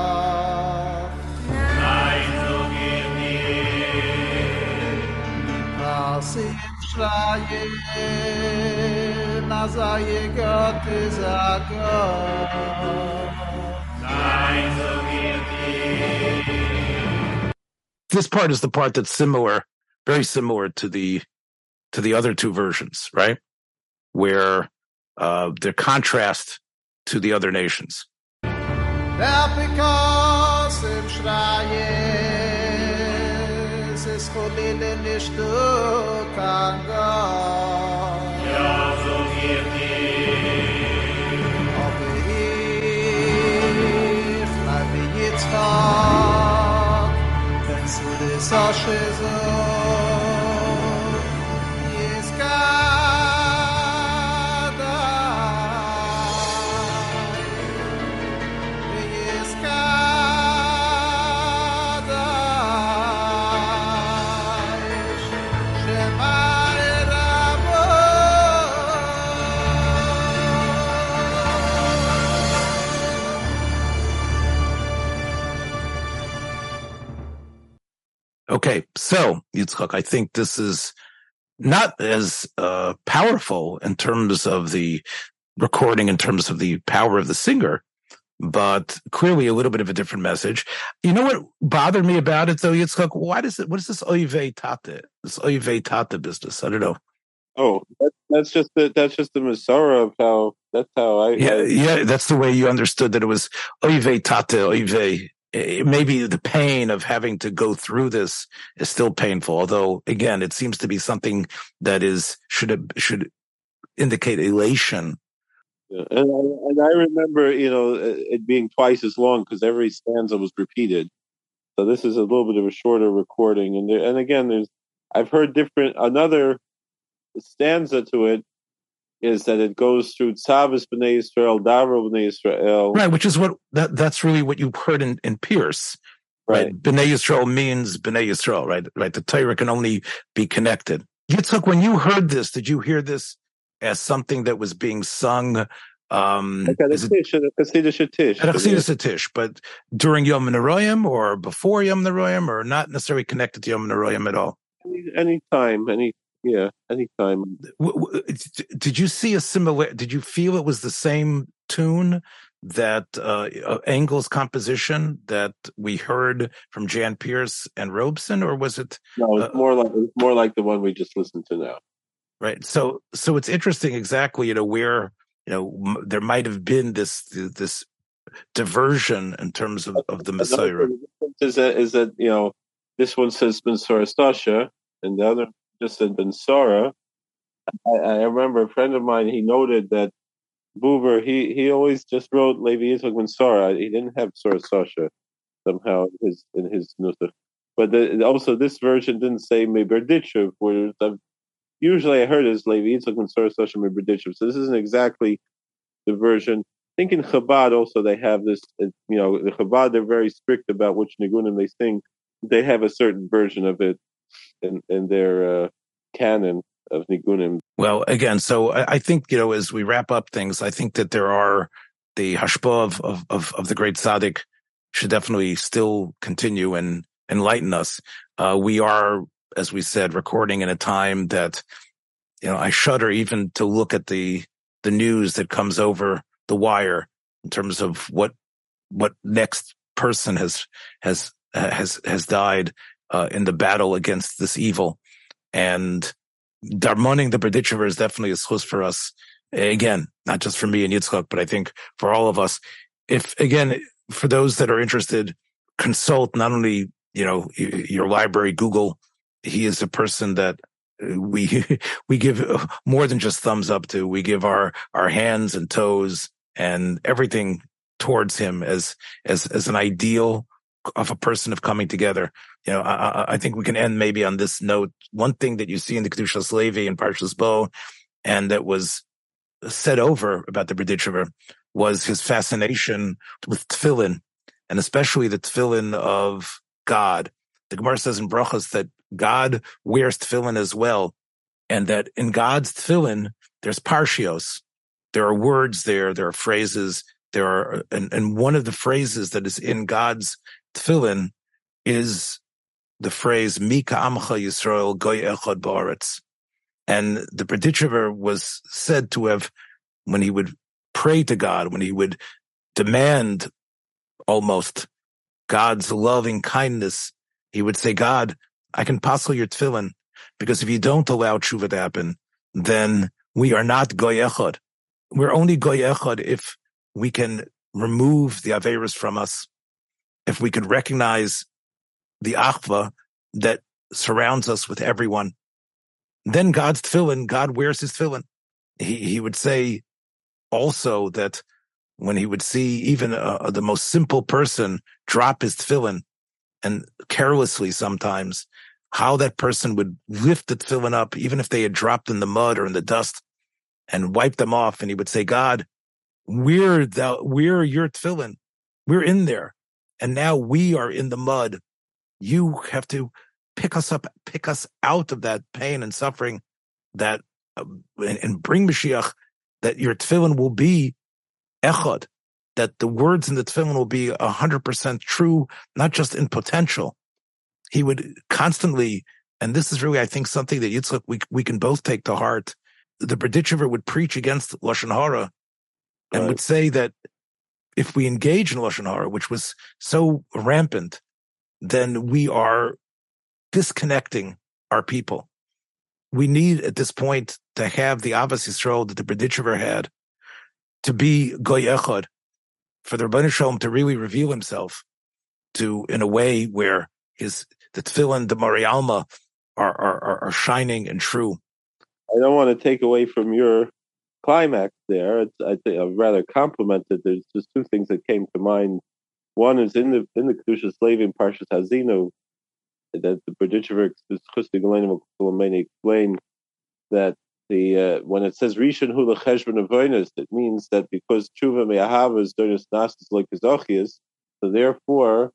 S1: This part is the part that's similar, very similar to the to the other two versions, right? Where uh, their contrast to the other nations.
S7: es cholele nishtu kanga.
S8: Ja, so mir dir
S7: Aber ich bleibe jetzt da Wenn
S1: Okay, so Yitzchak, I think this is not as uh, powerful in terms of the recording, in terms of the power of the singer, but clearly a little bit of a different message. You know what bothered me about it though, Yitzchak? Why does it? What is this oive tate? This oive tate business? I don't know.
S2: Oh, that, that's just the that's just the Masora of how that's how I
S1: Yeah,
S2: I,
S1: yeah, that's the way you understood that it was oive tate, oive. Eh, Maybe the pain of having to go through this is still painful. Although, again, it seems to be something that is should should indicate elation.
S2: And I, and I remember, you know, it being twice as long because every stanza was repeated. So this is a little bit of a shorter recording, and there, and again, there's I've heard different. Another stanza to it is that it goes through Tzavis b'nei Israel, Davro b'nei Israel,
S1: Right, which is what that that's really what you heard in, in Peerce. Right. B'nai Yisrael means B'nai Yisrael, right? Right. The Torah can only be connected. Yitzhak, when you heard this, did you hear this as something that was being sung um
S2: a
S1: is it
S2: tish, Chassidish tish.
S1: Chassidus Tish, but during Yom Neroyim or before Yom Neroyim or not necessarily connected to Yom Neroyim at all?
S2: Any, any time, any yeah,
S1: anytime. D- Did you see a similar? Did you feel it was the same tune that uh, uh, Engel's composition that we heard from Jan Peerce and Robeson, or was it
S2: No, it's
S1: Uh,
S2: more like it's more like the one we just listened to now.
S1: right? So, so it's interesting, exactly, you know, where you know m- there might have been this this diversion in terms of, of the Messiah.
S2: Is that is that you know this one says Ben Sora Stasha, and the other just said Ben Sora. I, I remember a friend of mine. He noted that Buber he he always just wrote Levi Yitzchak Ben Sora. He didn't have Sora Sasha somehow in his in his nusach. But the, also this version didn't say Meberditchev, where the, usually I heard is Levi Yitzchak Ben Sora Stasha Meberditchev. So this isn't exactly the version. I think in Chabad also they have this, uh, you know, the Chabad they're very strict about which nigunim they sing. They have a certain version of it in, in their uh, canon of nigunim.
S1: Well, again, so I, I think you know as we wrap up things, I think that there are the hashpah of of of, of the great tzaddik should definitely still continue and enlighten us. Uh, we are, as we said, recording in a time that you know I shudder even to look at the the news that comes over the wire in terms of what what next person has has has has died uh, in the battle against this evil and Darmoning the Berditchever is definitely a source for us. Again, not just for me and Yitzchak, but I think for all of us. If again, for those that are interested, consult not only, you know, your library, Google. He is a person that uh, we, (laughs) we give more than just thumbs up to. We give our, our hands and toes and everything towards him as, as, as an ideal of a person of coming together. You know, I, I- think we can end maybe on this note. One thing that you see in the Kedushas Levi and Parshas Bo, and that was said over about the Berditchever was his fascination with tefillin, and especially the tefillin of God. The Gemara says in Brachos that God wears tefillin as well, and that in God's tefillin there's parshios. there are words there, there are phrases, there are, and, and one of the phrases that is in God's tefillin is the phrase "Mika Amcha Yisrael Goy Echad Baaretz," and the Berditchever was said to have, when he would pray to God, when he would demand almost God's loving kindness, he would say, "God, I can passel your tefillin, because if you don't allow tshuva to happen, then we are not Goy Echad. We're only Goy Echad if we can remove the Averis from us, if we could recognize the achva that surrounds us with everyone. Then God's tefillin, God wears his tefillin. He, he would say also that when he would see even uh, the most simple person drop his tefillin and carelessly sometimes, how that person would lift the tefillin up, even if they had dropped in the mud or in the dust and wipe them off. And he would say, God, we're the, we're your tefillin. We're in there. And now we are in the mud. You have to pick us up, pick us out of that pain and suffering that, uh, and, and, bring Mashiach that your tefillin will be echad, that the words in the tefillin will be a hundred percent true, not just in potential. He would constantly, and this is really, I think, something that Yitzchak, we, we can both take to heart. The Berditchever would preach against Lashon Hara and right. would say that if we engage in Lashon Hara, which was so rampant, then we are disconnecting our people. We need at this point to have the Avos Yisrael that the Berditchever had to be Goy Echad, for the Ribono Shel Olam to really reveal himself to in a way where his the tefillin, the Marialma are, are, are shining and true.
S2: I don't want to take away from your climax there. I think I've rather complimented. There's just two things that came to mind. One is in the in the Kedushas Levi Parshas Haazinu that the Berditchever explained that the uh, when it says Rishon Hu Lecheshbon Avonis, it means that because Tshuva Me'ahava is Donis Nastis like Kazochias, so therefore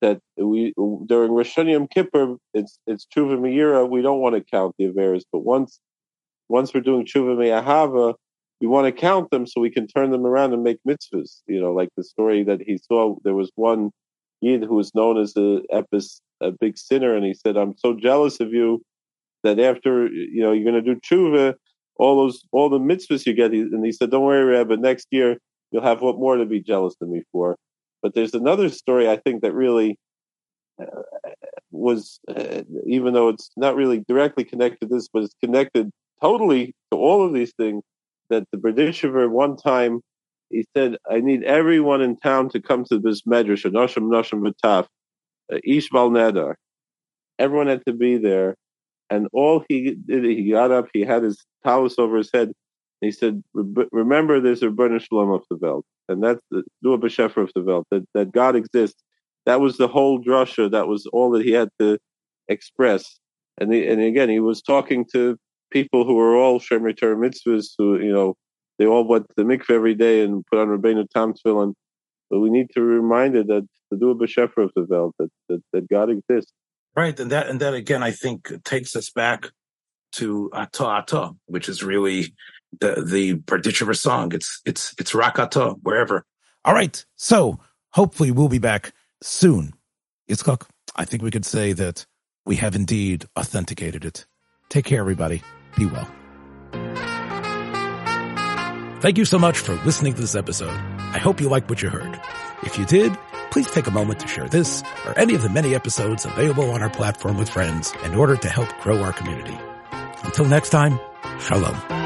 S2: that we during Rosh Yom Kippur it's it's Tshuva Me'ira, we don't want to count the Averas, but once once we're doing Tshuva Me'ahava, we want to count them so we can turn them around and make mitzvahs. You know, like the story that he saw, there was one Yid who was known as a, epis, a big sinner, and he said, I'm so jealous of you that after, you know, you're going to do tshuva, all those, all the mitzvahs you get. And he said, don't worry, Rabbi, next year you'll have what more to be jealous of me for. But there's another story I think that really uh, was, uh, even though it's not really directly connected to this, but it's connected totally to all of these things, that the Berditchever one time he said, I need everyone in town to come to this medrash, Noshim Noshim V'taf, uh, Ish Neder. Everyone had to be there. And all he did, he got up, he had his talus over his head, he said, remember there's a Berner Shalom of the Welt. And that's the Dua B'Shefer of the Welt, that, that God exists. That was the whole drasha. That was all that he had to express. And, and again, he was talking to people who were all Shemer Torah mitzvahs, who, you know, they all went to the mikveh every day and put on Rabbeinu Tam tefillin. But we need to remind it that to do a b'shefer of the Welt, that, that, that God exists.
S1: Right, and that and that again, I think takes us back to Ata Ata, which is really the the Berditchever song. It's it's it's Rak Ata wherever. All right, so hopefully we'll be back soon. Yitzchak, I think we could say that we have indeed authenticated it. Take care, everybody. Be well. Thank you so much for listening to this episode. I hope you liked what you heard. If you did, please take a moment to share this or any of the many episodes available on our platform with friends in order to help grow our community. Until next time, shalom.